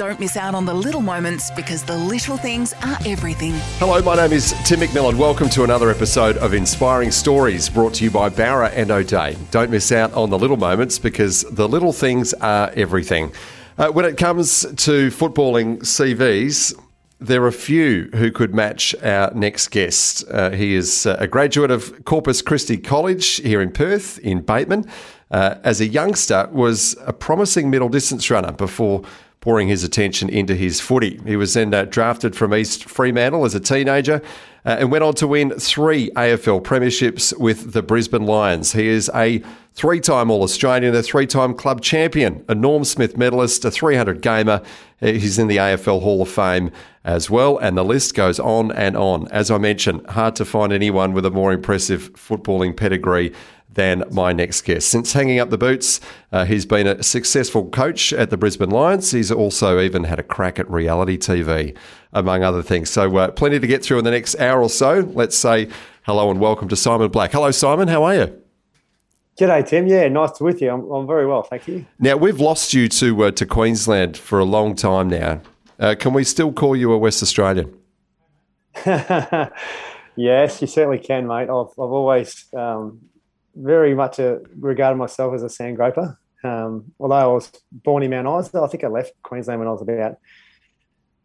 Don't miss out on the little moments because the little things are everything. Hello, my name is Tim McMillan. Welcome to another episode of Inspiring Stories brought to you by Bowra and O'Dea. Don't miss out on the little moments because the little things are everything. Uh, when it comes to footballing CVs, there are few who could match our next guest. Uh, he is uh, a graduate of Corpus Christi College here in Perth, in Bateman. Uh, as a youngster, was a promising middle distance runner before pouring his attention into his footy. He was then uh, drafted from East Fremantle as a teenager uh, and went on to win three AFL premierships with the Brisbane Lions. He is a three time All Australian, a three time club champion, a Norm Smith medalist, a 300 gamer. Uh, he's in the AFL Hall of Fame as well, and the list goes on and on. As I mentioned, hard to find anyone with a more impressive footballing pedigree than my next guest. Since hanging up the boots, uh, he's been a successful coach at the Brisbane Lions. He's also even had a crack at reality TV, among other things. So, uh, plenty to get through in the next hour or so. Let's say hello and welcome to Simon Black. Hello, Simon. How are you? G'day, Tim. Yeah, nice to with you. I'm, I'm very well, thank you. Now we've lost you to uh, to Queensland for a long time now. Uh, can we still call you a West Australian? yes, you certainly can, mate. I've, I've always um, very much a, regarded myself as a sand groper. Um, although I was born in Mount Isa, I think I left Queensland when I was about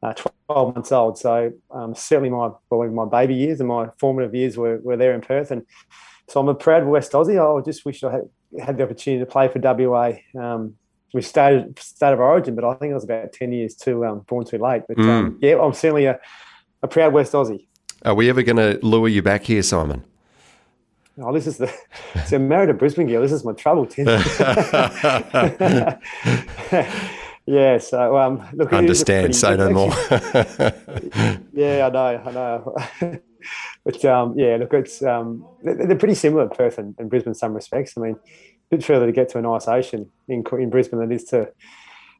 uh, 12 months old. So um, certainly my well, my baby years and my formative years were, were there in Perth. And so I'm a proud West Aussie. I just wish I had, had the opportunity to play for WA. Um, we started state of origin, but I think I was about 10 years too um, born too late. But mm. yeah, I'm certainly a, a proud West Aussie. Are we ever going to lure you back here, Simon? Oh, this is the. So married a Brisbane girl. This is my trouble, Tim. yeah. So um, look. Understand. Say no more. yeah, I know. I know. but um, yeah, look, it's um, they're pretty similar, Perth and, and Brisbane in some respects. I mean, a bit further to get to a nice ocean in in Brisbane than it is to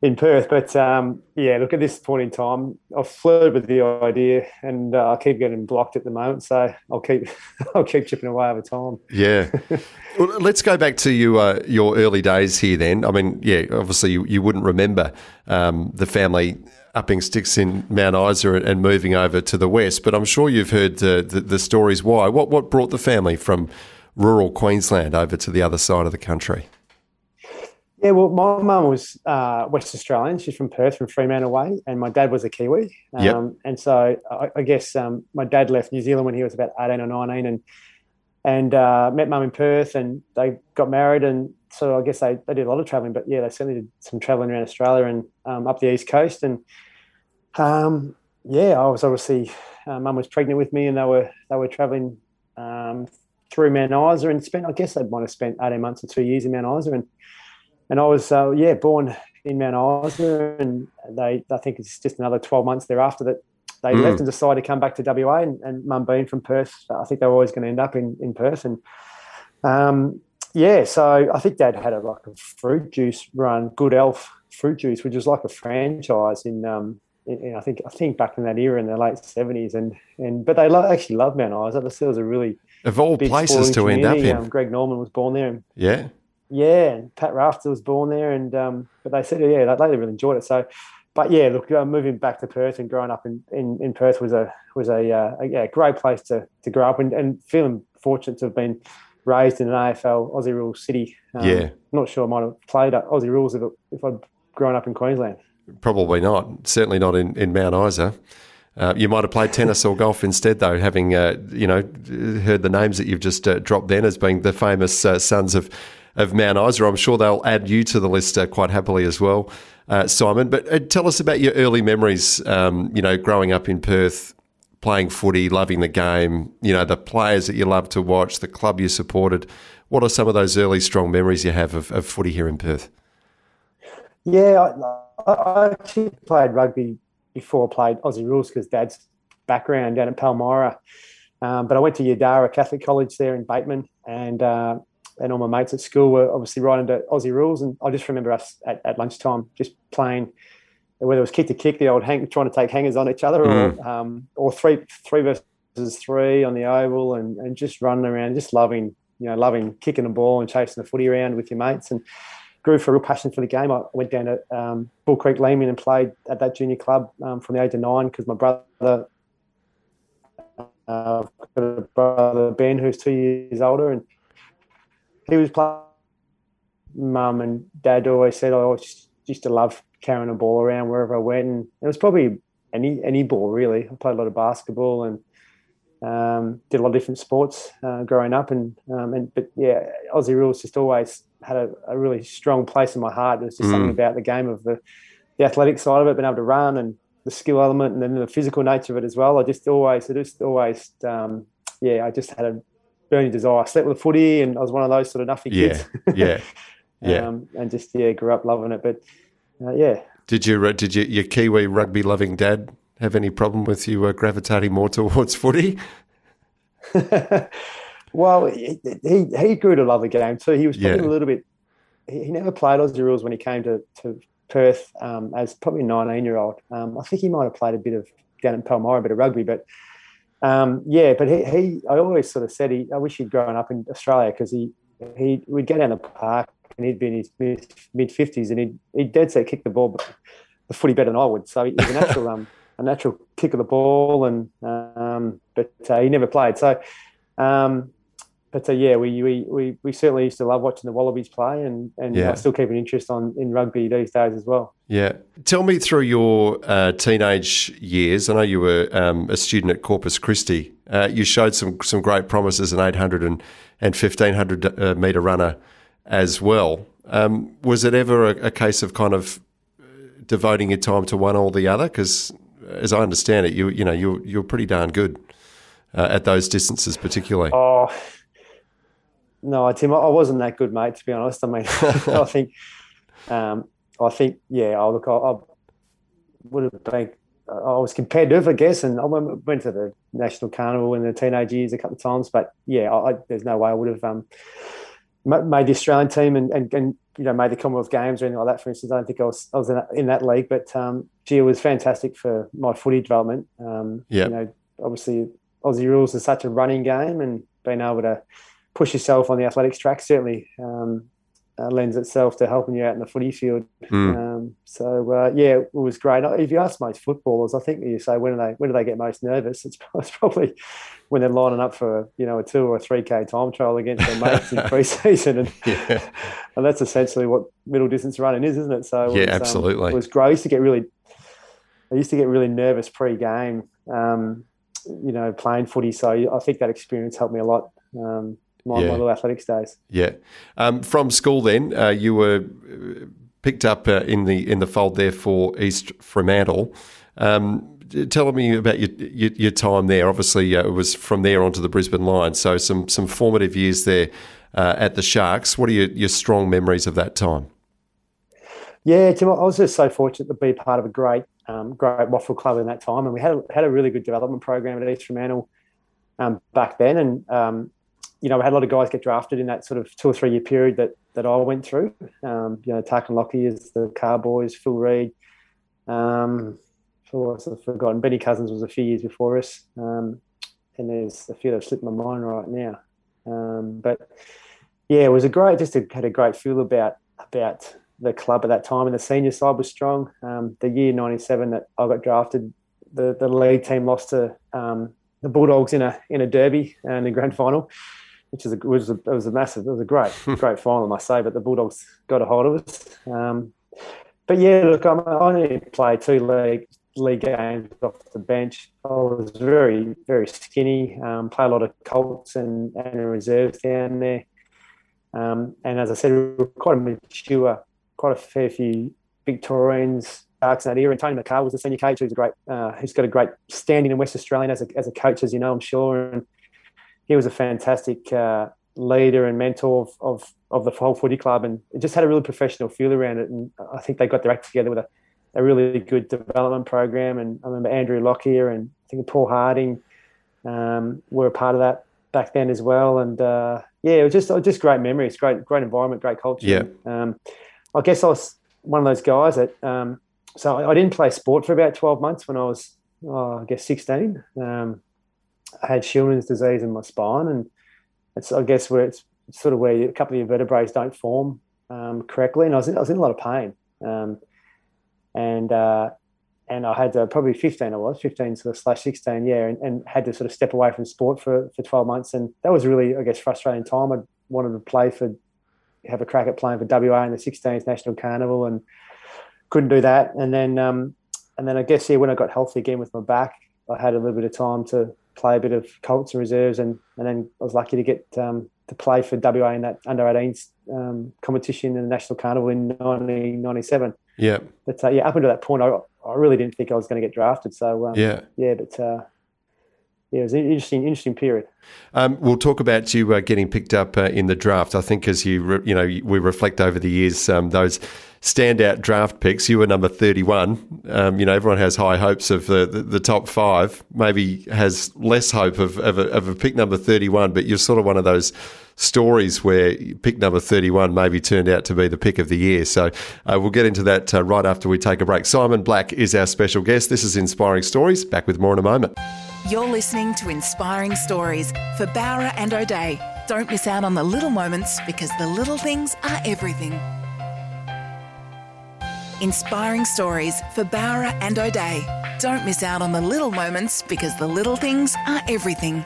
in Perth. But um, yeah, look at this point in time, I've flirted with the idea, and uh, I keep getting blocked at the moment. So I'll keep I'll keep chipping away over time. Yeah. well, let's go back to you uh, your early days here. Then, I mean, yeah, obviously you, you wouldn't remember um, the family upping sticks in Mount Isa and, moving over to the west, but I'm sure you've heard uh, the, the stories why. What what brought the family from rural Queensland over to the other side of the country? Yeah, well, my mum was uh, West Australian. She's from Perth, from Fremantle way, and my dad was a Kiwi. Um, yep. And so I, I guess um, my dad left New Zealand when he was about 18 or 19 and and uh, met mum in Perth and they got married. And so I guess they, they did a lot of traveling, but yeah, they certainly did some traveling around Australia and um, up the East Coast. And um, yeah, I was obviously, uh, mum was pregnant with me and they were, they were traveling um, through Mount Isa and spent, I guess they might have spent 18 months or two years in Mount Isa. And and I was uh, yeah born in Mount Isa, and they I think it's just another twelve months thereafter that they mm. left and decided to come back to WA. And, and Mum being from Perth, I think they were always going to end up in in Perth. And um, yeah, so I think Dad had a like a fruit juice run, Good Elf fruit juice, which was like a franchise in. Um, in, I think I think back in that era in the late seventies, and and but they lo- actually loved Mount Isa. It was a really of all places to end up in. Um, Greg Norman was born there. And, yeah, yeah, and Pat Rafter was born there, and um, but they said yeah, they, they really enjoyed it. So, but yeah, look, uh, moving back to Perth and growing up in, in, in Perth was a was a, uh, a yeah, great place to to grow up and, and feeling fortunate to have been raised in an AFL Aussie rules city. Um, yeah, not sure I might have played Aussie rules if, it, if I'd grown up in Queensland. Probably not. Certainly not in, in Mount Isa. Uh, you might have played tennis or golf instead, though, having uh, you know heard the names that you've just uh, dropped then as being the famous uh, sons of of Mount Isa. I'm sure they'll add you to the list uh, quite happily as well, uh, Simon. But tell us about your early memories. Um, you know, growing up in Perth, playing footy, loving the game. You know, the players that you love to watch, the club you supported. What are some of those early strong memories you have of, of footy here in Perth? Yeah, I, I actually played rugby before I played Aussie rules because Dad's background down at Palmyra. Um, but I went to Udarra Catholic College there in Bateman, and uh, and all my mates at school were obviously right into Aussie rules. And I just remember us at, at lunchtime just playing, whether it was kick to kick, the old hang, trying to take hangers on each other, mm. or um, or three three versus three on the oval, and, and just running around, just loving you know loving kicking the ball and chasing the footy around with your mates and grew for a real passion for the game. I went down to um, Bull Creek Leeming and played at that junior club um, from the age of nine because my brother, uh, got a brother Ben who's two years older, and he was playing. Mum and Dad always said I always used to love carrying a ball around wherever I went, and it was probably any any ball really. I played a lot of basketball and um, did a lot of different sports uh, growing up, and um, and but yeah, Aussie rules just always had a, a, really strong place in my heart. It was just mm. something about the game of the the athletic side of it, being able to run and the skill element, and then the physical nature of it as well. I just always, I just always, um, yeah, I just had a burning desire. I slept with a footy, and I was one of those sort of nuffy yeah, kids. yeah, yeah, um, and just yeah, grew up loving it. But uh, yeah, did you did you, your Kiwi rugby loving dad have any problem with you uh, gravitating more towards footy? well, he, he, he grew to love the game too. He was probably yeah. a little bit. He, he, never played Aussie rules when he came to, to Perth um, as probably a 19 year old. Um, I think he might have played a bit of down in Palmyra, a bit of rugby, but um, yeah. But he, he, I always sort of said he, I wish he'd grown up in Australia because he, he would go down the park and he'd be in his mid fifties and he'd, he'd dead set kick the ball, but the footy better than I would. So he's a natural. um, a natural kick of the ball, and um, but uh, he never played. So, um, but uh, yeah, we, we, we we certainly used to love watching the Wallabies play, and and yeah. I still keep an interest on in rugby these days as well. Yeah, tell me through your uh, teenage years. I know you were um, a student at Corpus Christi. Uh, you showed some some great promise as an 800 and, and 1500 uh, meter runner as well. Um, was it ever a, a, case of kind of devoting your time to one or the other? Because as I understand it, you you know you you're pretty darn good uh, at those distances, particularly. Oh no, Tim, I wasn't that good, mate. To be honest, I mean, I think, um, I think, yeah. I look, I, I would have been. I was competitive, I guess, and I went, went to the national carnival in the teenage years a couple of times. But yeah, I, there's no way I would have um, made the Australian team and, and, and you know made the Commonwealth Games or anything like that. For instance, I don't think I was I was in that, in that league, but um, gee, it was fantastic for my footy development. Um, yeah, you know, obviously Aussie rules is such a running game, and being able to push yourself on the athletics track certainly um, uh, lends itself to helping you out in the footy field. Mm. Um, so uh, yeah, it was great. If you ask most footballers, I think you say when do they when do they get most nervous? It's, it's probably when they're lining up for you know a two or a three k time trial against their mates in pre-season, and yeah. and that's essentially what middle distance running is, isn't it? So yeah, it was, absolutely. Um, it was great. I used to get really, I used to get really nervous pre-game. Um, you know, playing footy. So I think that experience helped me a lot. Um, my, yeah. my little athletics days. Yeah. Um, from school, then uh, you were uh, picked up uh, in the in the fold there for East Fremantle. Um, tell me about your, your, your time there. Obviously, uh, it was from there onto the Brisbane Lions. So some some formative years there uh, at the Sharks. What are your, your strong memories of that time? Yeah, Tim, I was just so fortunate to be part of a great um, great WAFL club in that time, and we had a, had a really good development program at East Fremantle um, back then, and um, you know, we had a lot of guys get drafted in that sort of two or three year period that that I went through. Um, you know, Tarkyn Lockyer is the Carboys, Phil Read. Um, I've forgotten. Benny Cousins was a few years before us, um, and there's a few that have slipped my mind right now. Um, but yeah, it was a great. Just a, had a great feel about about the club at that time, and the senior side was strong. Um, the year '97 that I got drafted, the the league team lost to um, the Bulldogs in a in a derby and uh, the grand final which is a, was a, it was a massive, it was a great, great final, I must say. But the Bulldogs got a hold of us. Um, but yeah, look, I'm, I only played two league, league games off the bench. I was very, very skinny, um, play a lot of Colts and, and reserves down there. Um, and as I said, we were quite a mature, quite a fair few Victorians, Sharks in that era. And Tony Micale was the senior coach, who's a great, uh, who's got a great standing in West Australian as a, as a coach, as you know, I'm sure. And he was a fantastic uh, leader and mentor of, of, of the whole footy club, and it just had a really professional feel around it. And I think they got their act together with a, a really good development program. And I remember Andrew Lockyer and I think Paul Harding um, were a part of that back then as well. And uh, yeah, it was just just great memories, great great environment, great culture. Yeah. Um, I guess I was one of those guys that. Um, so I didn't play sport for about twelve months when I was, oh, I guess, sixteen. Um, I had Scheuermann's disease in my spine, and it's I guess where it's sort of where a couple of your vertebrae don't form um, correctly, and I was in, I was in a lot of pain, um, and uh, and I had to, probably fifteen I was fifteen sort of slash sixteen yeah, and, and, had to sort of step away from sport for for twelve months, and that was really I guess frustrating time. I wanted to play for have a crack at playing for WA in the 16th National Carnival, and couldn't do that, and then um, and then I guess yeah when I got healthy again with my back, I had a little bit of time to play a bit of Colts and reserves, and and then I was lucky to get um, to play for WA in that under 18s um, competition in the National Carnival in 1997. Yeah, but uh, yeah, up until that point, I, I really didn't think I was going to get drafted. So um, yeah, yeah, but uh, yeah, it was an interesting, interesting period. Um, we'll talk about you uh, getting picked up uh, in the draft. I think as you, re- you know, we reflect over the years, um, those standout draft picks. You were number 31. Um, you know, everyone has high hopes of the, the, the top five, maybe has less hope of, of a, of, a, pick number 31, but you're sort of one of those stories where pick number 31 maybe turned out to be the pick of the year. So uh, we'll get into that uh, right after we take a break. Simon Black is our special guest. This is Inspiring Stories. Back with more in a moment. You're listening to Inspiring Stories for Bowra and O'Dea. Don't miss out on the little moments because the little things are everything. Inspiring stories for Bowra and O'Dea. Don't miss out on the little moments because the little things are everything.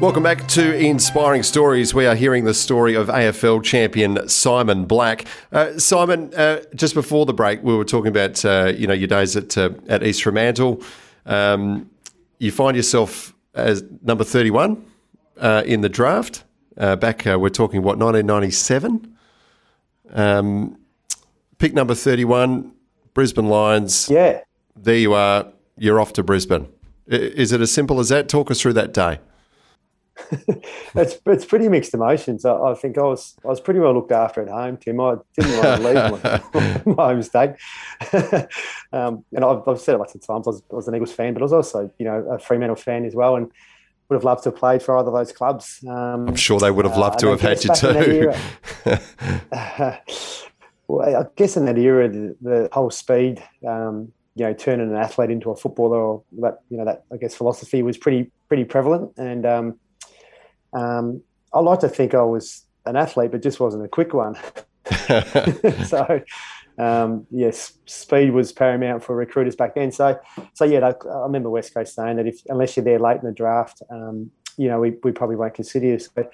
Welcome back to Inspiring Stories. We are hearing the story of AFL champion Simon Black. Uh, Simon, uh, just before the break, we were talking about uh, you know your days at uh, at East Fremantle. Um, you find yourself as number thirty one uh, in the draft. Uh, back, we're talking what nineteen ninety seven. Um, pick number 31, Brisbane Lions. Yeah. There you are. You're off to Brisbane. Is it as simple as that? Talk us through that day. it's it's pretty mixed emotions. I, I, think I was I was pretty well looked after at home, Tim. I didn't want to leave my, my home state. um, and I've, I've, said it lots of times. I was, I was, an Eagles fan, but I was also you know a Fremantle fan as well, and would have loved to have played for either of those clubs. Um, I'm sure they would have loved uh, to have had you too. well, I guess in that era, the, the whole speed, um, you know, turning an athlete into a footballer, or that you know, that I guess philosophy was pretty pretty prevalent. And um, um, I like to think I was an athlete, but just wasn't a quick one. so, um, yes, speed was paramount for recruiters back then. So, so yeah, I remember West Coast saying that if unless you're there late in the draft, um, you know, we, we probably won't consider you. So,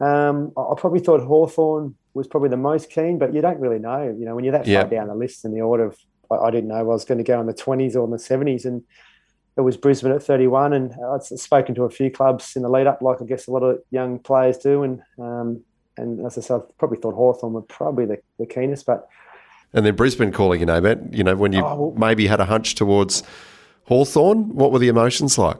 um, I probably thought Hawthorn was probably the most keen, but you don't really know. You know, when you're that far down the list in the order of, I, I, didn't know I was going to go in the 20s or in the 70s, and it was Brisbane at 31. And I'd spoken to a few clubs in the lead up, like I guess a lot of young players do. And um, and as I said, I probably thought Hawthorn were probably the, the keenest, but. And then Brisbane calling your name out, you know, when you oh, well, maybe had a hunch towards Hawthorn, what were the emotions like?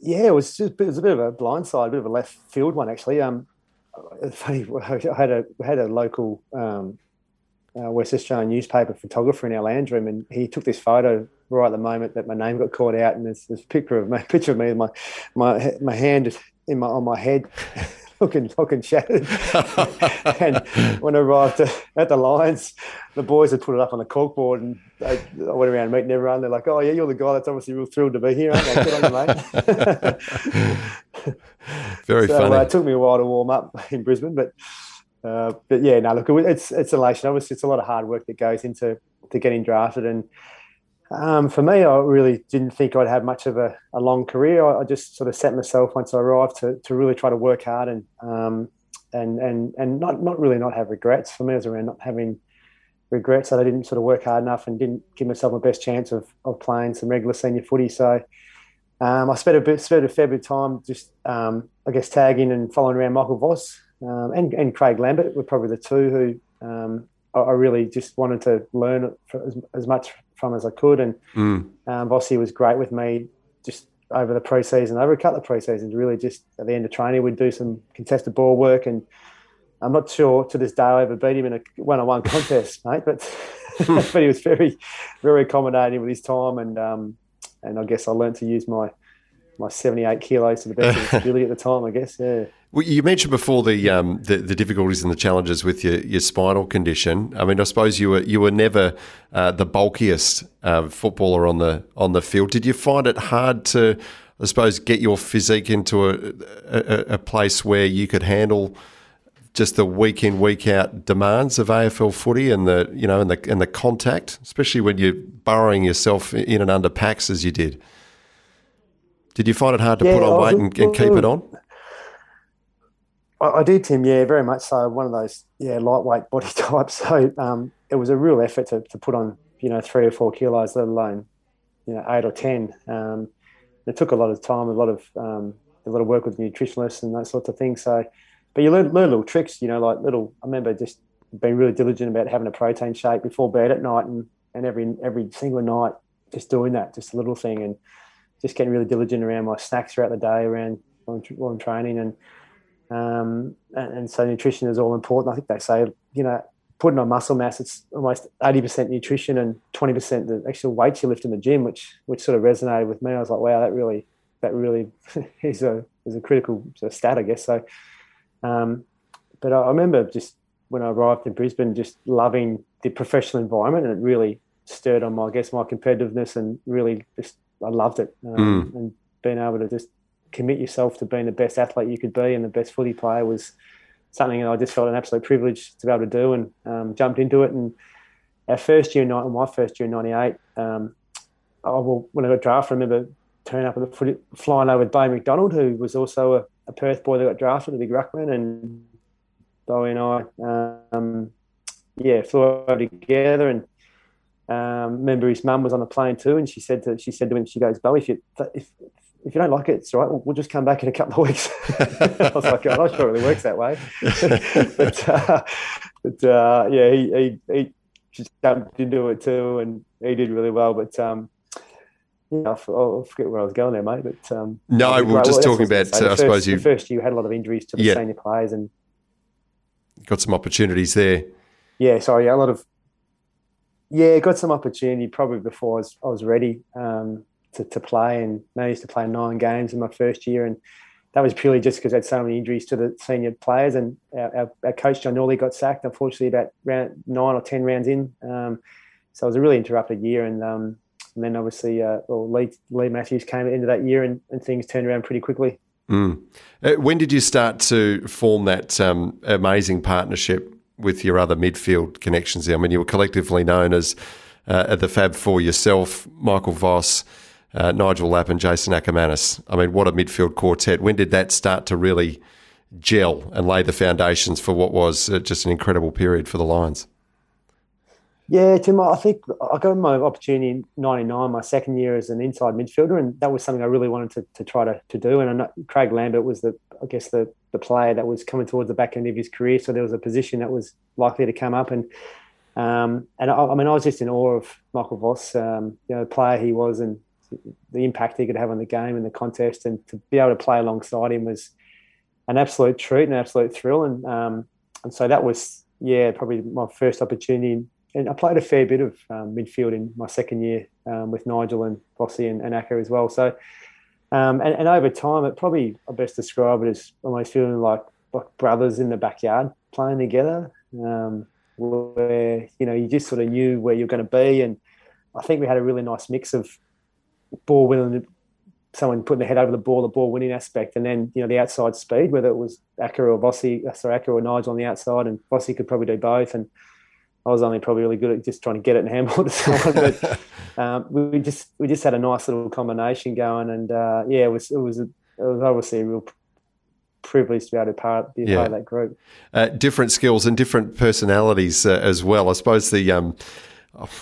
Yeah, it was just it was a bit of a blindside, a bit of a left field one actually. Um, funny, I had a had a local um, uh, West Australian newspaper photographer in our land room, and he took this photo right at the moment that my name got called out, and there's this picture of my picture of me, my my my hand in my on my head, looking looking shattered. and when I arrived at the Lions, the boys had put it up on the corkboard, and I, I went around meeting everyone. They're like, "Oh yeah, you're the guy that's obviously real thrilled to be here, aren't you? Good on you, mate." Very so, funny. Uh, it took me a while to warm up in Brisbane, but uh, but yeah, no, look, it's it's elation. Obviously, it's a lot of hard work that goes into to getting drafted, and um, for me, I really didn't think I'd have much of a, a long career. I, I, just sort of set myself once I arrived to, to really try to work hard and um, and and and not not really not have regrets. For me, it was around not having regrets that I didn't sort of work hard enough and didn't give myself my best chance of, of playing some regular senior footy. So um, I spent a bit, spent a fair bit of time just, um, I guess, tagging and following around Michael Voss um, and, and Craig Lambert were probably the two who um, I, I, really just wanted to learn as, as, much from as I could. And mm. Um, Vossy was great with me just over the preseason, over a couple of preseasons, really just at the end of training, we'd do some contested ball work. And I'm not sure to this day I ever beat him in a one on one contest, mate, but, but he was very, very accommodating with his time. And, um, and I guess I learned to use my, my 78 kilos to the best of his ability at the time, I guess. Yeah. Well, you mentioned before the, um, the, the difficulties and the challenges with your, your spinal condition. I mean, I suppose you were you were never uh, the bulkiest uh, footballer on the on the field. Did you find it hard to, I suppose, get your physique into a, a, a place where you could handle just the week in week out demands of AFL footy and the you know and the and the contact, especially when you're burrowing yourself in and under packs as you did. Did you find it hard to yeah, put on weight and, and keep it on? I, I did, Tim. Yeah, very much so. One of those, yeah, lightweight body types. So um, it was a real effort to, to put on, you know, three or four kilos, let alone, you know, eight or ten. Um, it took a lot of time, a lot of um, a lot of work with nutritionists and that sorts of things. So, but you learn, learn little tricks, you know, like little. I remember just being really diligent about having a protein shake before bed at night, and and every every single night just doing that, just a little thing, and just getting really diligent around my snacks throughout the day, around while I'm, while I'm training, and um, and, and, so nutrition is all important. I think they say, you know, putting on muscle mass, it's almost 80% nutrition and 20% the actual weights you lift in the gym, which which sort of resonated with me. I was like, wow, that really that really is a is a critical sort of stat, I guess. So, um, but I, I remember just when I arrived in Brisbane, just loving the professional environment, and it really stirred on my, I guess, my competitiveness, and really just I loved it, um, mm. and being able to just commit yourself to being the best athlete you could be and the best footy player was something that I just felt an absolute privilege to be able to do and um, jumped into it. And our first year, my first year in '98, um, I, well, when I got drafted, I remember turning up at the footy, flying over with Bowie McDonald, who was also a, a, Perth boy that got drafted, a big ruckman, and Bowie and I, um, yeah, flew over together and. Um, remember his mum was on the plane too, and she said to she said to him, she goes, "Bowie, if you if if you don't like it, it's all right. We'll, we'll just come back in a couple of weeks. I was like, I'm not sure it really works that way. but uh, but uh, yeah, he, he, he just jumped into it too, and he did really well. But um, yeah, I forget where I was going there, mate. But um, no, we were just talking about. Uh, I, suppose you first you had a lot of injuries to the yeah. senior players, and got some opportunities there. Yeah, sorry, a lot of yeah, got some opportunity probably before I was, I was ready. Um, to, to play and managed to play nine games in my first year. And that was purely just because I had so many injuries to the senior players. And our, our, our coach, John Northey, got sacked, unfortunately, about round nine or 10 rounds in. Um, so it was a really interrupted year. And, um, and then obviously, uh, well, Leigh, Leigh Matthews came into that year and, and things turned around pretty quickly. Mm. Uh, when did you start to form that um, amazing partnership with your other midfield connections? There, I mean, you were collectively known as uh, the Fab Four yourself, Michael Voss, uh, Nigel Lapp and Jason Akermanis. I mean, what a midfield quartet. When did that start to really gel and lay the foundations for what was uh, just an incredible period for the Lions? Yeah, Tim, I think I got my opportunity in 99, my second year as an inside midfielder, and that was something I really wanted to, to try to, to do. And know Craig Lambert was the, I guess, the, the player that was coming towards the back end of his career. So there was a position that was likely to come up. And um, and I, I mean, I was just in awe of Michael Voss, um, you know, the player he was and the impact he could have on the game and the contest, and to be able to play alongside him was an absolute treat, an absolute thrill, and um, and so that was yeah probably my first opportunity. And I played a fair bit of um, midfield in my second year um, with Nigel and Vossy and, and Acker as well. So um, and, and over time, it probably I best describe it as almost feeling like like brothers in the backyard playing together, um, where you know you just sort of knew where you're going to be, and I think we had a really nice mix of ball winning, someone putting the head over the ball, the ball winning aspect, and then you know the outside speed, whether it was Acker or Vossy, uh, sorry, Acker or Nigel on the outside, and Vossy could probably do both, and I was only probably really good at just trying to get it and handle it to someone, but um, we just we just had a nice little combination going, and uh, yeah, it was it was a, it was obviously a real privileged to be able to part, be yeah. part of that group. Uh, different skills and different personalities uh, as well. I suppose the um,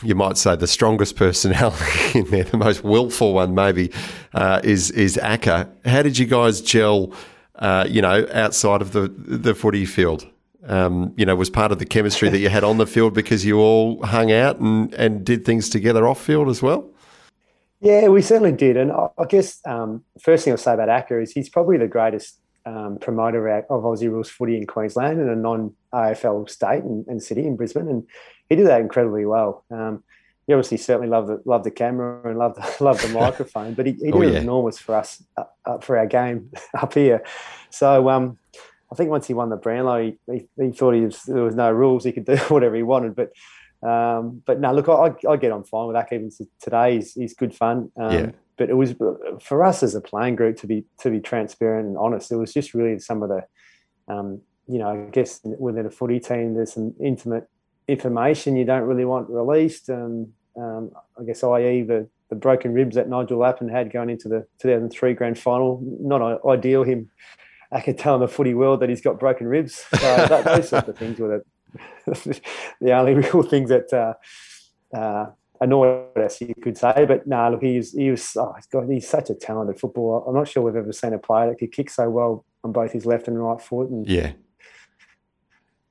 you might say the strongest personality in there, the most willful one maybe, uh, is is Acker. How did you guys gel? Uh, you know, outside of the the footy field, um, you know, was part of the chemistry that you had on the field because you all hung out and and did things together off field as well. Yeah, we certainly did, and I guess um, first thing I'll say about Acker is he's probably the greatest um, promoter of Aussie rules footy in Queensland and a non AFL state and, and, city in Brisbane, and he did that incredibly well. Um, he obviously certainly loved the loved the camera and loved the, loved the microphone, but he, he oh, did yeah. enormous for us uh, uh, for our game up here. So um, I think once he won the Brownlow, he, he, he thought he was, there was no rules; he could do whatever he wanted. But um, but no, look, I, I get on fine with that. Even today, he's, he's good fun. Um, yeah. But it was for us as a playing group to be to be transparent and honest. It was just really some of the, um, you know, I guess within a footy team, there's some intimate information you don't really want released. And um, I guess, i.e., the, the broken ribs that Nigel Lappin had going into the 2003 grand final. Not ideal. Him, I could tell in the footy world that he's got broken ribs. So that, those sorts of things were the, the only real things that uh, uh, annoyed us, you could say. But no, nah, look, he was, he was, oh, he's, got, he's such a talented footballer. I'm not sure we've ever seen a player that could kick so well on both his left and right foot. And, yeah.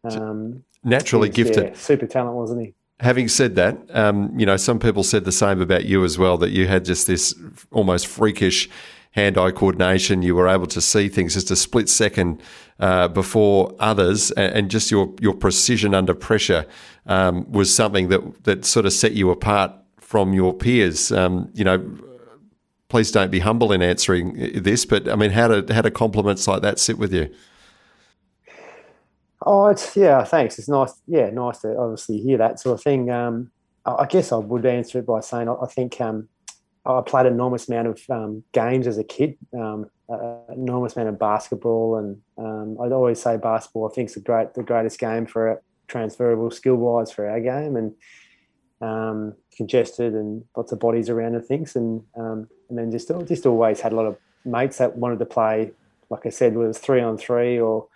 Um, naturally gifted. Yeah, super talent, wasn't he? Having said that, um, you know, some people said the same about you as well, that you had just this almost freakish hand eye coordination. You were able to see things just a split second uh, before others, and, and, just your, your precision under pressure um, was something that, that sort of set you apart from your peers. Um, you know, please don't be humble in answering this, but I mean, how do, how do compliments like that sit with you? Oh, it's yeah. Thanks. It's nice. Yeah, nice to obviously hear that sort of thing. Um, I guess I would answer it by saying I, think um, I played an enormous amount of um, games as a kid, um, an enormous amount of basketball, and um, I'd always say basketball. I think is the great, the greatest game for it, transferable skill wise for our game, and um, congested and lots of bodies around and things, and and then just just always had a lot of mates that wanted to play. Like I said, whether it was three on three or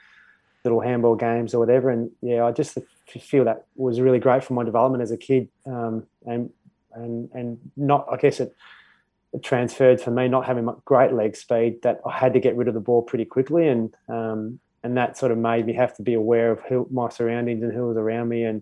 little handball games or whatever. And yeah, I just feel that was really great for my development as a kid. Um, and and and not, I guess it, it, transferred for me not having great leg speed that I had to get rid of the ball pretty quickly, and um, and that sort of made me have to be aware of who my surroundings and who was around me, and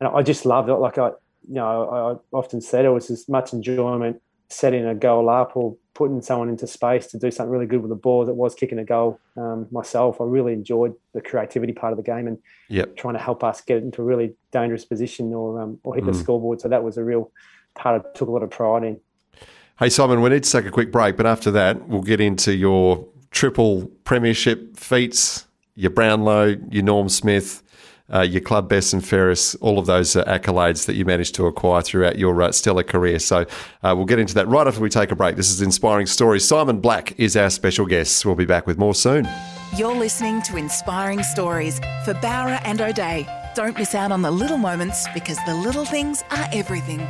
and I just loved it. Like I, you know, I often said it was as much enjoyment setting a goal up or putting someone into space to do something really good with the ball that was kicking a goal um, myself. I really enjoyed the creativity part of the game and yep. trying to help us get into a really dangerous position or um, or hit mm. the scoreboard. So that was a real part I took a lot of pride in. Hey Simon, we need to take a quick break, but after that we'll get into your triple premiership feats, your Brownlow, your Norm Smith, uh, your club best and fairest, all of those uh, accolades that you managed to acquire throughout your uh, stellar career. So uh, we'll get into that right after we take a break. This is Inspiring Stories. Simon Black is our special guest. We'll be back with more soon. You're listening to Inspiring Stories for Bowra and O'Dea. Don't miss out on the little moments because the little things are everything.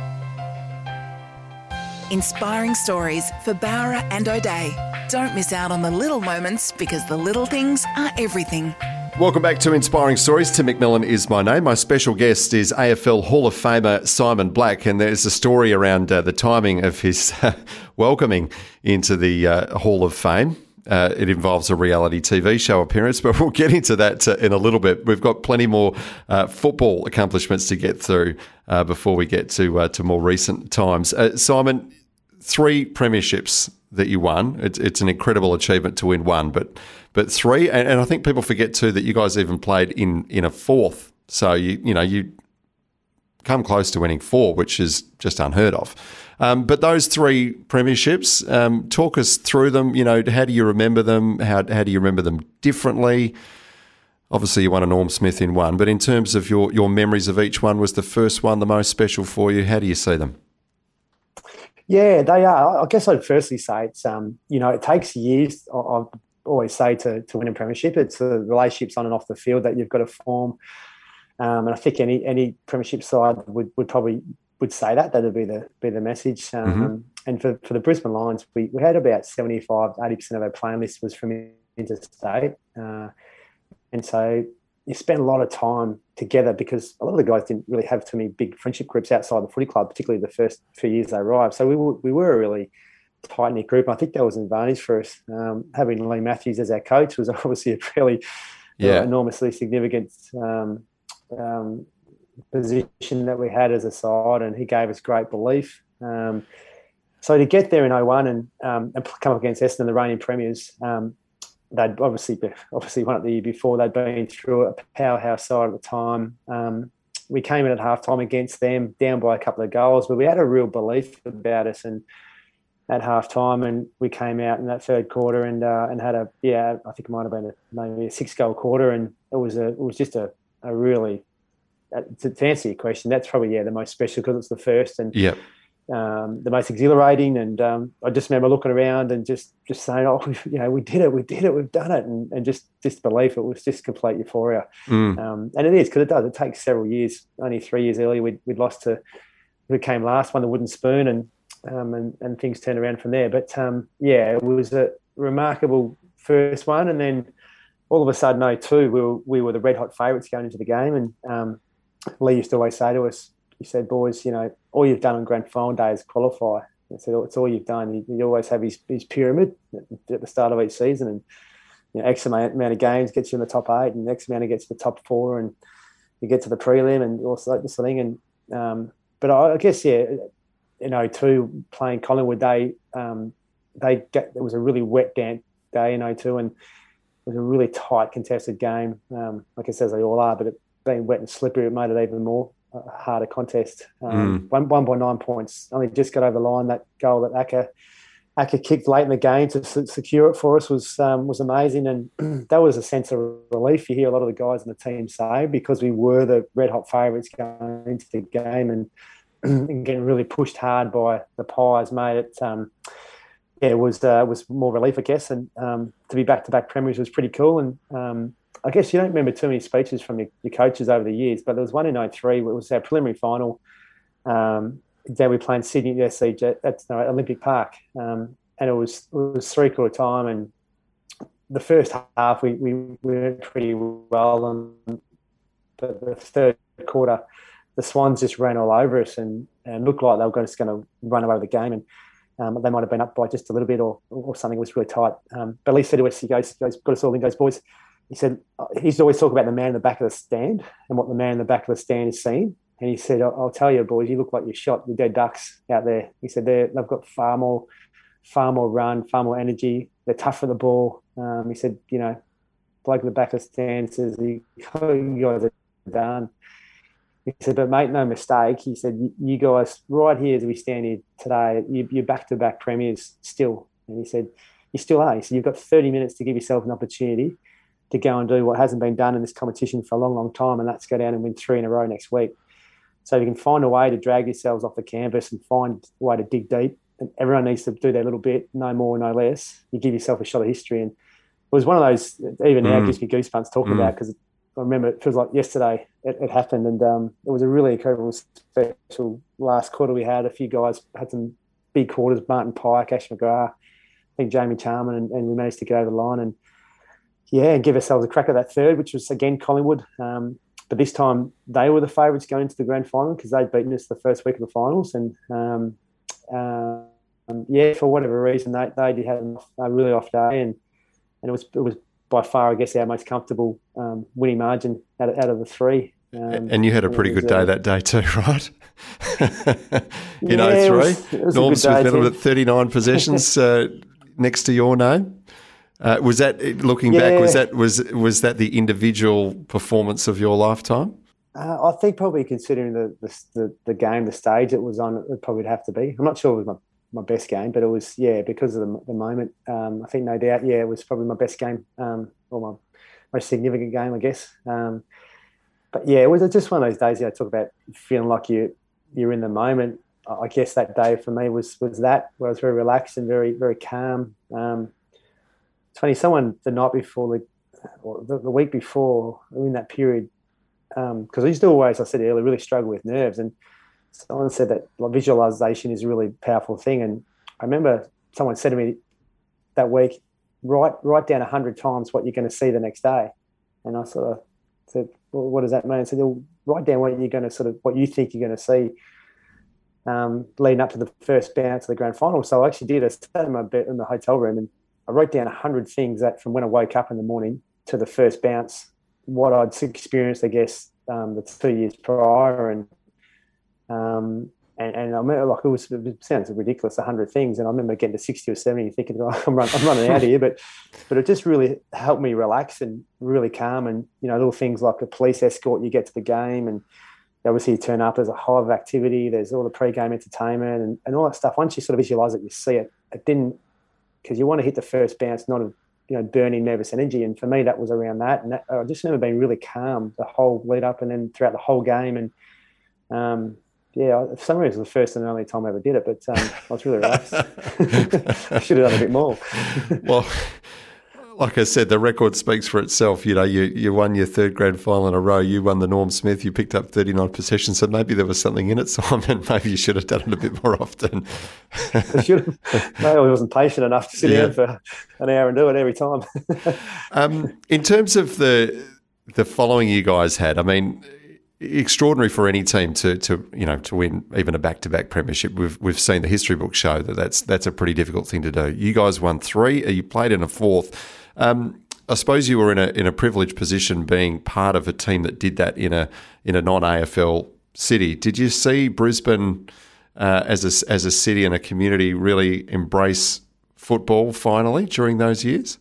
Inspiring Stories for Bowra and O'Dea. Don't miss out on the little moments because the little things are everything. Welcome back to Inspiring Stories. Tim McMillan is my name. My special guest is AFL Hall of Famer Simon Black, and there's a story around uh, the timing of his welcoming into the uh, Hall of Fame. Uh, it involves a reality TV show appearance, but we'll get into that uh, in a little bit. We've got plenty more uh, football accomplishments to get through before we get to to more recent times. Simon, three premierships that you won. It's, it's an incredible achievement to win one, but but three, and, and I think people forget too that you guys even played in in a fourth. So you you know you come close to winning four, which is just unheard of. Um, but those three premierships, um, talk us through them. You know, how do you remember them? How how do you remember them differently? Obviously, you won a Norm Smith in one, but in terms of your your memories of each one, was the first one the most special for you? How do you see them? Yeah, they are. I guess I'd firstly say it's um, you know it takes years. I always say to to win a premiership, it's the relationships on and off the field that you've got to form. Um, and I think any any premiership side would, would probably would say that that'd be the be the message. Um, mm-hmm. And for, for the Brisbane Lions, we, we had about 75, 80 percent of our playing list was from interstate, uh, and so you spend a lot of time together because a lot of the guys didn't really have too many big friendship groups outside the footy club, particularly the first few years they arrived. So we were, we were a really tight knit group. and I think that was an advantage for us. Um, having Leigh Matthews as our coach was obviously a fairly yeah. uh, enormously significant um, um, position that we had as a side, and he gave us great belief. Um, so to get there in 01 and, um, and come up against Essendon, the reigning premiers, um, they'd obviously obviously won it the year before. They'd been through a powerhouse side at the time. Um, we came in at half time against them, down by a couple of goals, but we had a real belief about us and at half time, and we came out in that third quarter and uh, and had a yeah, I think it might have been a, maybe a six goal quarter, and it was a it was just a, a really uh, to, to, answer your question, that's probably yeah the most special because it's the first and yeah um, the most exhilarating. And um, I just remember looking around and just just saying, "Oh, you know, we did it, we did it, we've done it," and, and just disbelief. It was just complete euphoria. Mm. Um, and it is because it does. It takes several years. Only three years earlier, we'd, we'd lost to we came last, won the wooden spoon, and um, and and things turned around from there. But um, yeah, it was a remarkable first one, and then all of a sudden, no, 02, we were we were the red hot favourites going into the game, and um, Leigh used to always say to us, he said, boys, you know, all you've done on grand final day is qualify. I said, it's all you've done. You, you always have his, his pyramid at the start of each season, and you know, X amount, of games gets you in the top eight, and X amount of gets the top four, and you get to the prelim, and all also this thing. And um, but I, I, guess yeah, in 02, playing Collingwood, they um, they get it was a really wet, damp day in 02, and it was a really tight, contested game. Um, like I says, they all are, but it being wet and slippery, it made it even more harder contest. Um, mm. one, one by nine points. Only just got over the line. That goal that Akker Akker kicked late in the game to secure it for us was um, was amazing, and that was a sense of relief. You hear a lot of the guys in the team say because we were the red hot favourites going into the game, and, and, getting really pushed hard by the Pies made it. Um, yeah, it was uh, was more relief, I guess, and um, to be back to back premiers was pretty cool. And um, I guess you don't remember too many speeches from your, your coaches over the years, but there was one in 03 where it was our preliminary final. Um, then we played Sydney at SC at no, Olympic Park, um, and it was it was three quarter time, and the first half we, we, we went pretty well, and but the third quarter, the Swans just ran all over us and, and looked like they were just going to run away with the game, and um, they might have been up by just a little bit or, or something It was really tight. Um, but Leigh said to us, he goes, goes, got us all in, goes, boys, he said he's always talk about the man in the back of the stand and what the man in the back of the stand is seeing. And he said, "I'll, I'll tell you, boys, you look like you're shot. You're dead ducks out there." He said they've got far more, far more run, far more energy. They're tough for the ball. Um, he said, you know, bloke in the back of the stand says, "You guys are done." He said, but make no mistake. He said, you guys, right here as we stand here today, you're back to back premiers still. And he said, you still are. He said, you've got 30 minutes to give yourself an opportunity to go and do what hasn't been done in this competition for a long, long time, and that's go down and win three in a row next week. So if you can find a way to drag yourselves off the canvas and find a way to dig deep, and everyone needs to do their little bit, no more, no less. You give yourself a shot of history, and it was one of those. Even now, mm. gives me goosebumps talking mm. about because I remember it feels like yesterday it, it happened, and um, it was a really incredible, special last quarter we had. A few guys had some big quarters: Martin Pike, Ash McGrath, I think Jamie Charman, and, and we managed to get over the line and yeah, and give ourselves a crack at that third, which was again Collingwood. Um, but this time they were the favourites going into the grand final because they'd beaten us the first week of the finals. And um, um, yeah, for whatever reason, they, they did have a really off day, and and it was it was by far, I guess, our most comfortable um, winning margin out of, out of the three. Um, and you had a pretty good day uh, that day too, right? In yeah, 03, Norm Smith Miller at 39 possessions uh, next to your name. Uh, was that looking yeah. back? Was that was was that the individual performance of your lifetime? Uh, I think probably considering the, the, the game, the stage it was on, it probably would have to be. I'm not sure it was my, my best game, but it was yeah because of the, the moment. Um, I think no doubt, yeah, it was probably my best game um, or my most significant game, I guess. Um, but yeah, it was just one of those days. You know, talk about feeling like you you're in the moment. I guess that day for me was was that where I was very relaxed and very very calm. Um, it's funny, someone the night before the, or the, the week before, in that period, because um, I used to always, I said earlier, really struggle with nerves. And someone said that visualization is a really powerful thing. And I remember someone said to me that week, write write down hundred times what you're going to see the next day. And I sort of said, well, what does that mean? Said, well, write down what you're going to sort of what you think you're going to see um, leading up to the first bounce of the grand final. So I actually did. I sat in my bed in the hotel room and I wrote down a hundred things that from when I woke up in the morning to the first bounce, what I'd experienced, I guess, um, the two years prior, and um, and, and I remember like it was it sounds ridiculous, hundred things, and I remember getting to sixty or seventy, thinking, oh, I'm, run, I'm running out of here, but but it just really helped me relax and really calm, and you know little things like a police escort you get to the game, and obviously you turn up. There's a hive of activity. There's all the pre-game entertainment and, and all that stuff. Once you sort of visualize it, you see it. It didn't because you want to hit the first bounce, not a you know burning nervous energy. And for me, that was around that. And that, I just remember being really calm the whole lead up and then throughout the whole game. And um, yeah, for some reason, it was the first and only time I ever did it, but um, I was really relaxed. I should have done a bit more. well, like I said, the record speaks for itself. You know, you, you won your third grand final in a row. You won the Norm Smith. You picked up 39 possessions. So maybe there was something in it, Simon. Maybe you should have done it a bit more often. I should have. Maybe I wasn't patient enough to sit yeah. down for an hour and do it every time. um, in terms of the the following you guys had, I mean, extraordinary for any team to to you know to win even a back to back premiership. We've we've seen the history books show that that's that's a pretty difficult thing to do. You guys won three. You played in a fourth. Um, I suppose you were in a in a privileged position being part of a team that did that in a in a non AFL city. Did you see Brisbane uh, as a as a city and a community really embrace football finally during those years?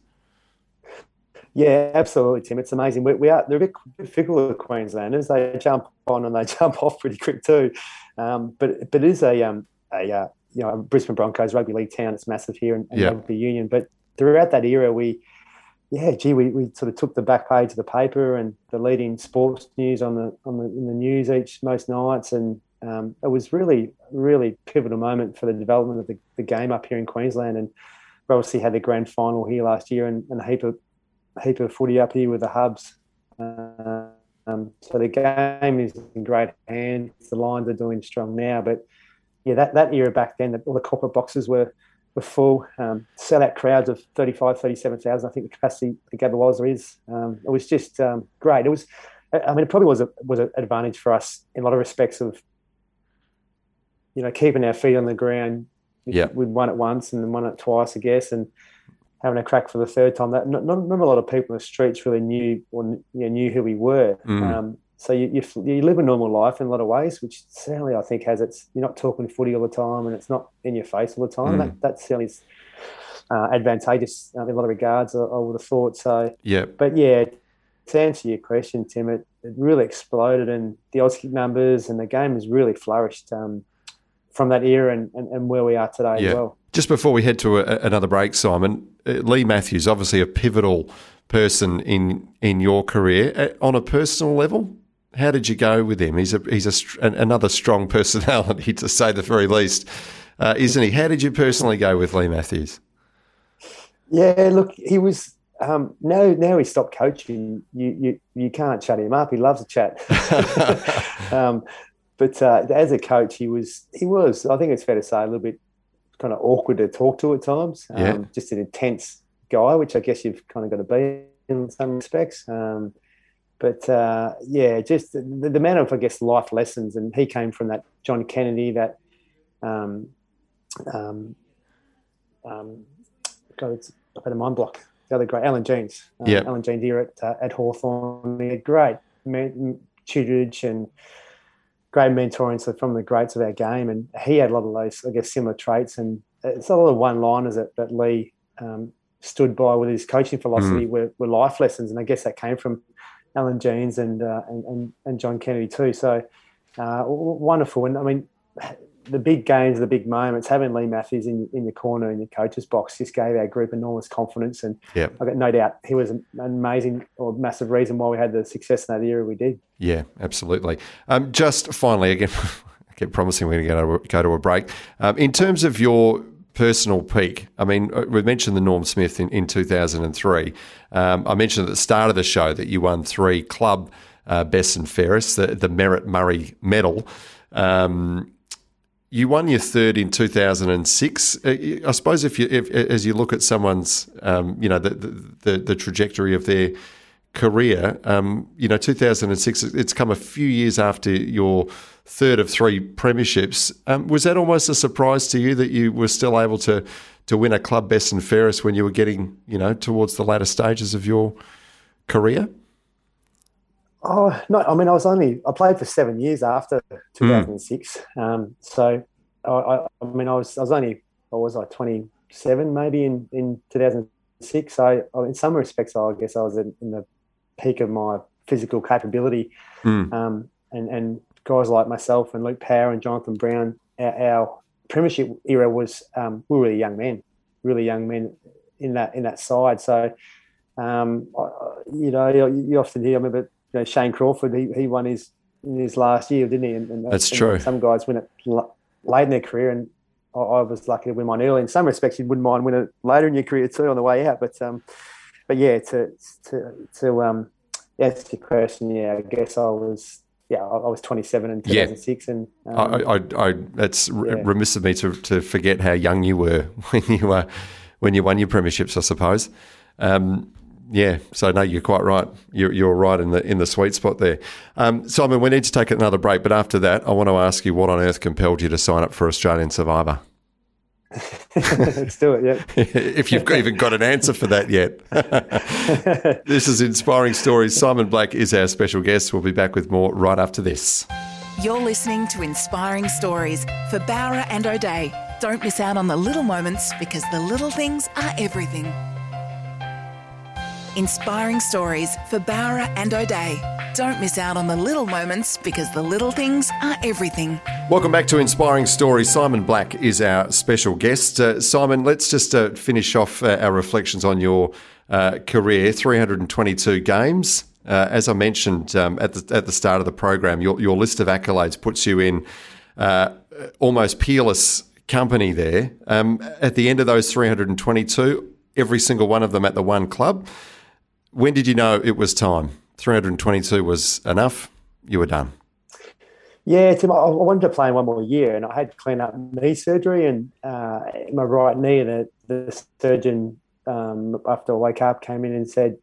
Yeah, absolutely, Tim. It's amazing. We, we are they're a bit fickle with Queenslanders. They jump on and they jump off pretty quick too. Um, but but it is a um, a uh, you know Brisbane Broncos rugby league town. It's massive here and, and yeah. rugby union. But throughout that era, we yeah, gee, we, we sort of took the back page of the paper and the leading sports news on the on the in the news each most nights, and um, it was really really pivotal moment for the development of the, the game up here in Queensland. And we obviously had the grand final here last year, and, and a heap of heap of footy up here with the hubs. Um, so the game is in great hands. The Lions are doing strong now, but yeah, that, that era back then, all the corporate boxes were were full. Um, sellout crowds of 35, 37,000. I think the capacity the Gabba is. Um, it was just um, great. It was, I mean, it probably was a, was an advantage for us in a lot of respects of, you know, keeping our feet on the ground. Yeah. We'd won it once and then won it twice, I guess, and having a crack for the third time. That not, not, not a lot of people in the streets really knew or you know, knew who we were. Mm. Um, so you, you, you live a normal life in a lot of ways, which certainly I think has its. You're not talking footy all the time, and it's not in your face all the time. Mm. That that certainly is uh, advantageous uh, in a lot of regards. I, I, would have thought so. Yeah. But yeah, to answer your question, Tim, it, it really exploded, and the Auskick numbers and the game has really flourished um, from that era and, and, and, where we are today yeah. as well. Just before we head to a, another break, Simon, Lee Leigh Matthews, obviously a pivotal person in in your career. Uh, on a personal level, how did you go with him? He's a he's a, another strong personality to say the very least, uh, isn't he? How did you personally go with Leigh Matthews? Yeah, look, he was. Um, now, now he stopped coaching. You, you, you can't shut him up. He loves to chat. um, but uh, as a coach, he was, he was. I think it's fair to say a little bit kind of awkward to talk to at times. Um, yeah. Just an intense guy, which I guess you've kind of got to be in some respects. Um, but uh, yeah, just the, the, amount of I guess life lessons, and he came from that John Kennedy, that um, um, um, God, it's had a mind block. The other great Alan Jeans, um, yeah, Alan Jeans here at uh, at Hawthorn. He had great tutorage and great mentoring so from the greats of our game, and he had a lot of those I guess similar traits, and it's a lot of one liners that, that Leigh um, stood by with his coaching philosophy mm. were, were life lessons, and I guess that came from Alan Jeans and, uh, and, and John Kennedy too. So uh, wonderful. And I mean, the big games, the big moments, having Leigh Matthews in, in your corner in your coach's box just gave our group enormous confidence. And yep. I've got no doubt he was an amazing or massive reason why we had the success in that era we did. Yeah, absolutely. Um, just finally, again, I keep promising we're going to go to a break. Um, in terms of your personal peak. I mean, uh, we mentioned the Norm Smith in, in 2003. Um, I mentioned at the start of the show that you won three club uh, best and fairest, the, the Merrett Murray Medal. Um, you won your third in 2006. Uh, I suppose if you, if, as you look at someone's, um, you know, the, the, the trajectory of their career, um, you know, 2006, it's come a few years after your third of three premierships. Um, was that almost a surprise to you that you were still able to to win a club best and fairest when you were getting, you know, towards the latter stages of your career? Oh no! I mean, I was only I played for seven years after 2006. Mm. Um, so I, I, I, mean, I was I was only I was like 27 maybe in in 2006. So in some respects, I guess I was in, in the peak of my physical capability. Mm. Um, and and guys like myself and Luke Power and Jonathan Brown, our, our premiership era was um, we were really young men, really young men in that in that side. So. Um, you know, you, you often hear. I remember you know, Shane Crawford, he, he won his in his last year, didn't he? And, and that's and true. Some guys win it late in their career, and I, I, was lucky to win mine early. In some respects, you wouldn't mind winning it later in your career too on the way out. But um, but yeah, to to to um, answer your question, yeah, I guess I was. Yeah, I was 27 in 2006, yeah. and um, I, I, I, that's yeah. remiss of me to, to forget how young you were when you were when you won your premierships. I suppose. Um, yeah, so no, you're quite right. You're, you're right in the in the sweet spot there. Um, Simon, we need to take another break, but after that, I want to ask you what on earth compelled you to sign up for Australian Survivor. Let's do it, yeah. if you've even got an answer for that yet. this is Inspiring Stories. Simon Black is our special guest. We'll be back with more right after this. You're listening to Inspiring Stories for Bowra and O'Dea. Don't miss out on the little moments because the little things are everything. Inspiring stories for Bowra and O'Dea. Don't miss out on the little moments because the little things are everything. Welcome back to Inspiring Stories. Simon Black is our special guest. Uh, Simon, let's just uh, finish off uh, our reflections on your uh, career 322 games. Uh, as I mentioned um, at, the, at the start of the program, your, your list of accolades puts you in uh, almost peerless company there. Um, at the end of those 322, every single one of them at the one club. When did you know it was time? 322 was enough. You were done. Yeah, Tim, I wanted to play one more year, and I had clean up knee surgery and uh, my right knee. The, the surgeon, um, after I woke up, came in and said,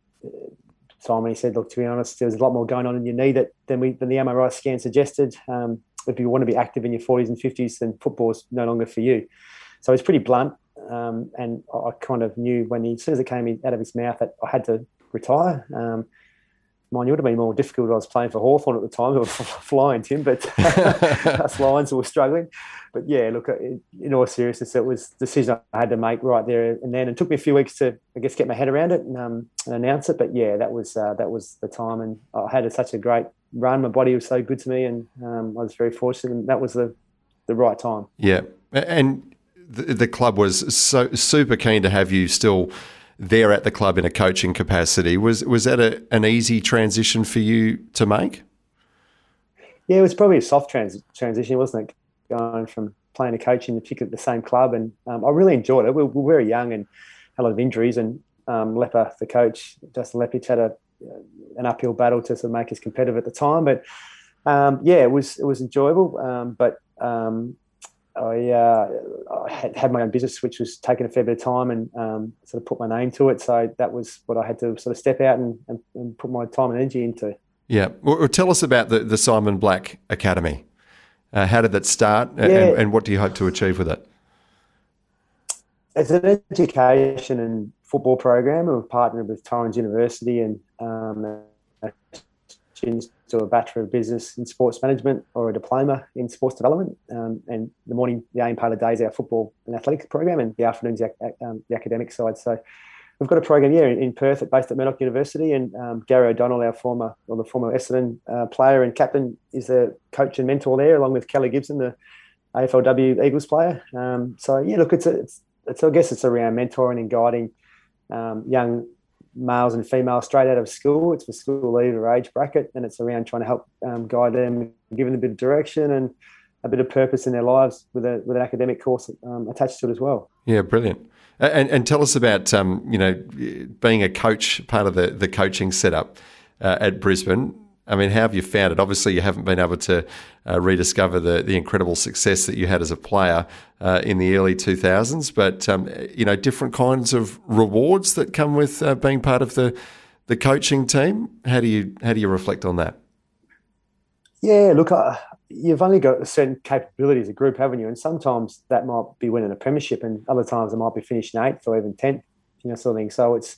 Simon, he said, look, to be honest, there's a lot more going on in your knee that than we than the MRI scan suggested. Um, if you want to be active in your 40s and 50s, then football's no longer for you. So it's pretty blunt, um, and I kind of knew when he, as soon as it came out of his mouth that I had to retire. Um, mine would have been more difficult. I was playing for Hawthorn at the time, who were flying, Tim, but us Lions were struggling. But yeah, look, in all seriousness, it was a decision I had to make right there and then. It took me a few weeks to, I guess, get my head around it and, um, and announce it. But yeah, that was uh, that was the time, and I had a, such a great run. My body was so good to me, and um, I was very fortunate, and that was the the right time. Yeah, and the, the club was so super keen to have you still there at the club in a coaching capacity. Was was that a, an easy transition for you to make? Yeah, it was probably a soft trans- transition, wasn't it? Going from playing to coaching, at the same club, and um, I really enjoyed it. We were very young and had a lot of injuries, and um, the coach, Justin Leppitsch, had a an uphill battle to sort of make us competitive at the time. But um, yeah, it was it was enjoyable. Um, but um, I, uh, had, had, my own business, which was taking a fair bit of time and um, sort of put my name to it. So that was what I had to sort of step out and, and, and put my time and energy into. Yeah. Well, tell us about the, the Simon Black Academy. Uh, how did that start yeah. and, and, what do you hope to achieve with it? It's an education and football program. We've partnered with Torrens University and um, students do a Bachelor of Business in Sports Management or a diploma in Sports Development. Um, and the morning, the aim part of the day is our football and athletics program, and the afternoon's the, um, the academic side. So we've got a program here in, Perth, based at Murdoch University, and um, Gary O'Donnell, our former, or the former Essendon uh, player and captain, is the coach and mentor there, along with Kelly Gibson, the AFLW Eagles player. Um, so yeah, look, it's, a, it's, it's I guess it's around mentoring and guiding um, young males and females straight out of school. It's for school leaver age bracket, and it's around trying to help um, guide them, give them a bit of direction and a bit of purpose in their lives with a with an academic course um, attached to it as well. Yeah, brilliant. And, and tell us about um, you know being a coach, part of the the coaching setup uh, at Brisbane. I mean, how have you found it? Obviously, you haven't been able to uh, rediscover the, the incredible success that you had as a player uh, in the early 2000s, but um, you know, different kinds of rewards that come with uh, being part of the the coaching team. How do you how do you reflect on that? Yeah, look, uh, you've only got a certain capability as a group, haven't you? And sometimes that might be winning a premiership, and other times it might be finishing eighth or even tenth, you know, sort of thing. So it's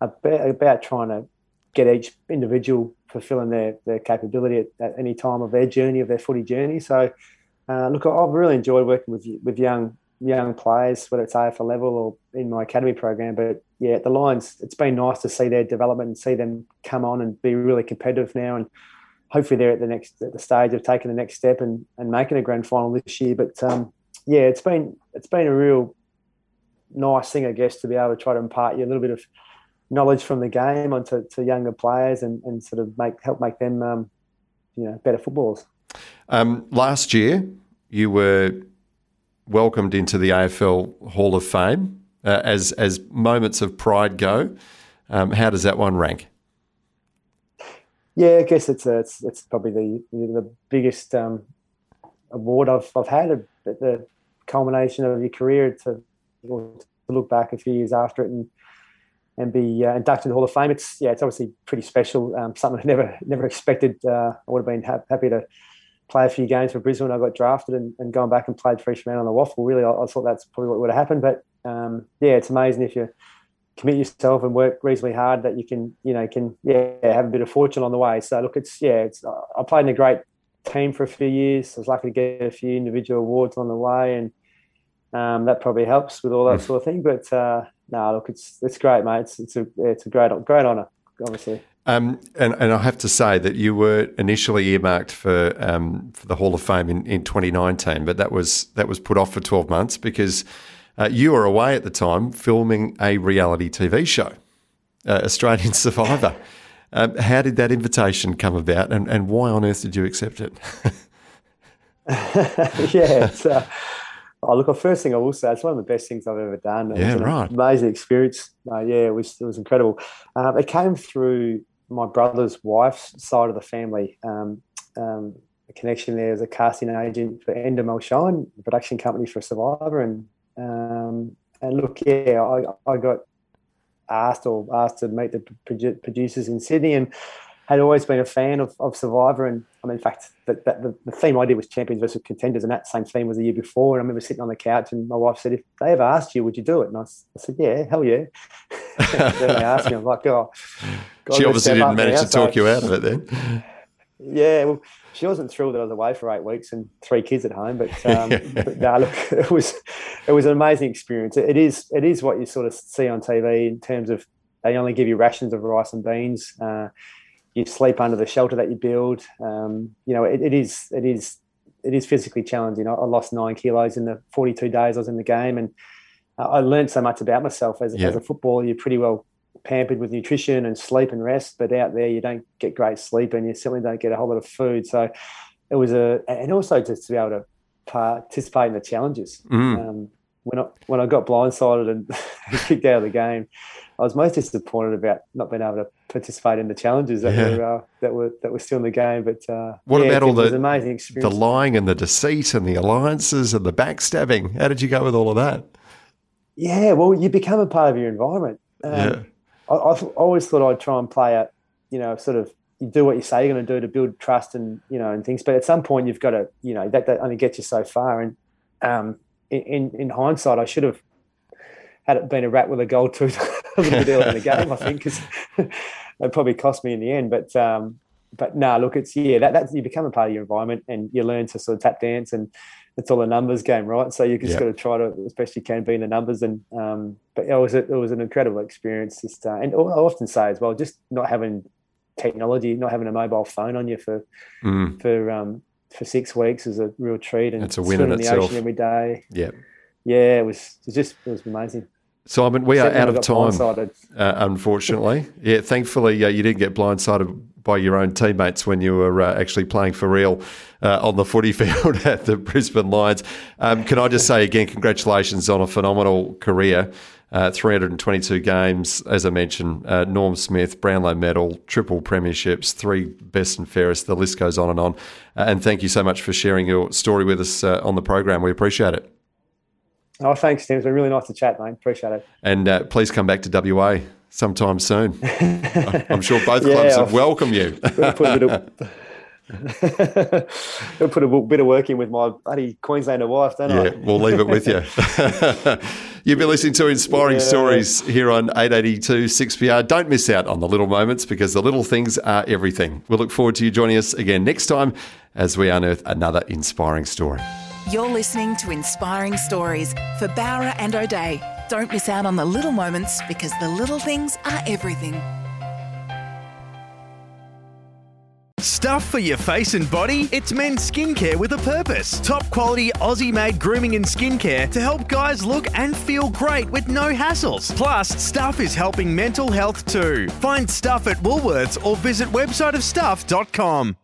about, about trying to get each individual fulfilling their, their capability at, at, any time of their journey, of their footy journey. So, uh, look, I've really enjoyed working with with young young players, whether it's AFL level or in my academy program. But yeah, the Lions, it's been nice to see their development and see them come on and be really competitive now. And hopefully they're at the next at the stage of taking the next step and, and making a grand final this year. But um, yeah, it's been it's been a real nice thing, I guess, to be able to try to impart you a little bit of knowledge from the game onto to younger players and, and sort of make help make them um, you know better footballers. Um, last year, you were welcomed into the AFL Hall of Fame uh, as as moments of pride go. Um, how does that one rank? Yeah, I guess it's a, it's, it's probably the the biggest um, award I've I've had at the culmination of your career to, to look back a few years after it and and be uh, inducted to the Hall of Fame. It's yeah, it's obviously pretty special. Um, something I never never expected. Uh, I would have been ha- happy to play a few games for Brisbane when I got drafted and, and going back and played freshman on the WAFL. Really, I, I, thought that's probably what would have happened. But um, yeah, it's amazing if you commit yourself and work reasonably hard that you can you know can yeah have a bit of fortune on the way. So look, it's yeah, it's I played in a great team for a few years. I was lucky to get a few individual awards on the way and. Um, that probably helps with all that sort of thing, but uh, no, look, it's it's great, mate. It's, it's a it's a great great honour, obviously. Um, and, and I have to say that you were initially earmarked for um, for the Hall of Fame in, in 2019, but that was that was put off for 12 months because uh, you were away at the time filming a reality TV show, uh, Australian Survivor. Um, how did that invitation come about, and, and why on earth did you accept it? yeah, it's, uh, Oh, look, the first thing I will say, it's one of the best things I've ever done. It yeah, right. Amazing experience. Uh, yeah, it was it was incredible. Um, it came through my brother's wife's side of the family. Um, um, a connection there as a casting agent for Endemol Shine, the production company for Survivor, and um, and look, yeah, I, I got asked or asked to meet the producers in Sydney, and had always been a fan of, of Survivor, and I mean, in fact, that, that the, the, theme I did was champions versus contenders, and that same theme was the year before. And I remember sitting on the couch, and my wife said, "If they ever asked you, would you do it?" And I, I said, "Yeah, hell yeah." then they asked me, I'm like, "Oh." God, she obviously didn't manage to talk you out of it then. Yeah, well, she wasn't thrilled that I was away for eight weeks and three kids at home, but, um, but no, look, it was it was an amazing experience. It is it is what you sort of see on TV in terms of they only give you rations of rice and beans. Uh, you sleep under the shelter that you build. Um, you know, it, it is it is it is physically challenging. I, I, lost nine kilos in the 42 days I was in the game, and uh, I learned so much about myself as, yeah. as a footballer. You're pretty well pampered with nutrition and sleep and rest, but out there you don't get great sleep, and you certainly don't get a whole lot of food. So it was a, and also just to be able to participate in the challenges. Mm. Um, when I when I got blindsided and kicked out of the game, I was most disappointed about not being able to participate in the challenges that yeah. were uh, that were that were still in the game. But uh, what yeah, about all the amazing experience? The lying and the deceit and the alliances and the backstabbing. How did you go with all of that? Yeah, well, you become a part of your environment. Um, yeah. I, I always thought I'd try and play a, you know, sort of you do what you say you're going to do to build trust and you know and things. But at some point, you've got to, you know, that, that only gets you so far. And um, in in hindsight, I should have had it been a rat with a gold tooth a little bit early in the game, I think, because it probably cost me in the end. But um, but no, look, it's yeah, that that's you become a part of your environment and you learn to sort of tap dance and it's all a numbers game, right? So you just got to try to as best you can be in the numbers. And um, but it was a, it was an incredible experience. Just uh, and I often say as well, just not having technology, not having a mobile phone on you for mm. for um, for six weeks is a real treat. And it's a win in, in the itself. ocean every day. Yeah, yeah, it was, it was just it was amazing. Simon, we are out of time, uh, unfortunately. yeah, thankfully uh, you didn't get blindsided by your own teammates when you were uh, actually playing for real uh, on the footy field at the Brisbane Lions. Um, can I just say again, congratulations on a phenomenal career. uh, 322 games, as I mentioned, uh, Norm Smith, Brownlow medal, triple premierships, three best and fairest. The list goes on and on. Uh, and thank you so much for sharing your story with us uh, on the program. We appreciate it. Oh, thanks, Tim. It's been really nice to chat, mate. Appreciate it. And uh, please come back to WA sometime soon. I'm sure both yeah, clubs would welcome you. I'll put a bit of work in with my buddy Queenslander wife, don't yeah, I? we'll leave it with you. You've been listening to Inspiring yeah. Stories here on 882 6PR. Don't miss out on the little moments because the little things are everything. We'll look forward to you joining us again next time as we unearth another inspiring story. You're listening to Inspiring Stories for Bowra and O'Dea. Don't miss out on the little moments because the little things are everything. Stuff for your face and body? It's men's skincare with a purpose. Top quality Aussie made grooming and skincare to help guys look and feel great with no hassles. Plus, Stuff is helping mental health too. Find Stuff at Woolworths or visit websiteofstuff.com.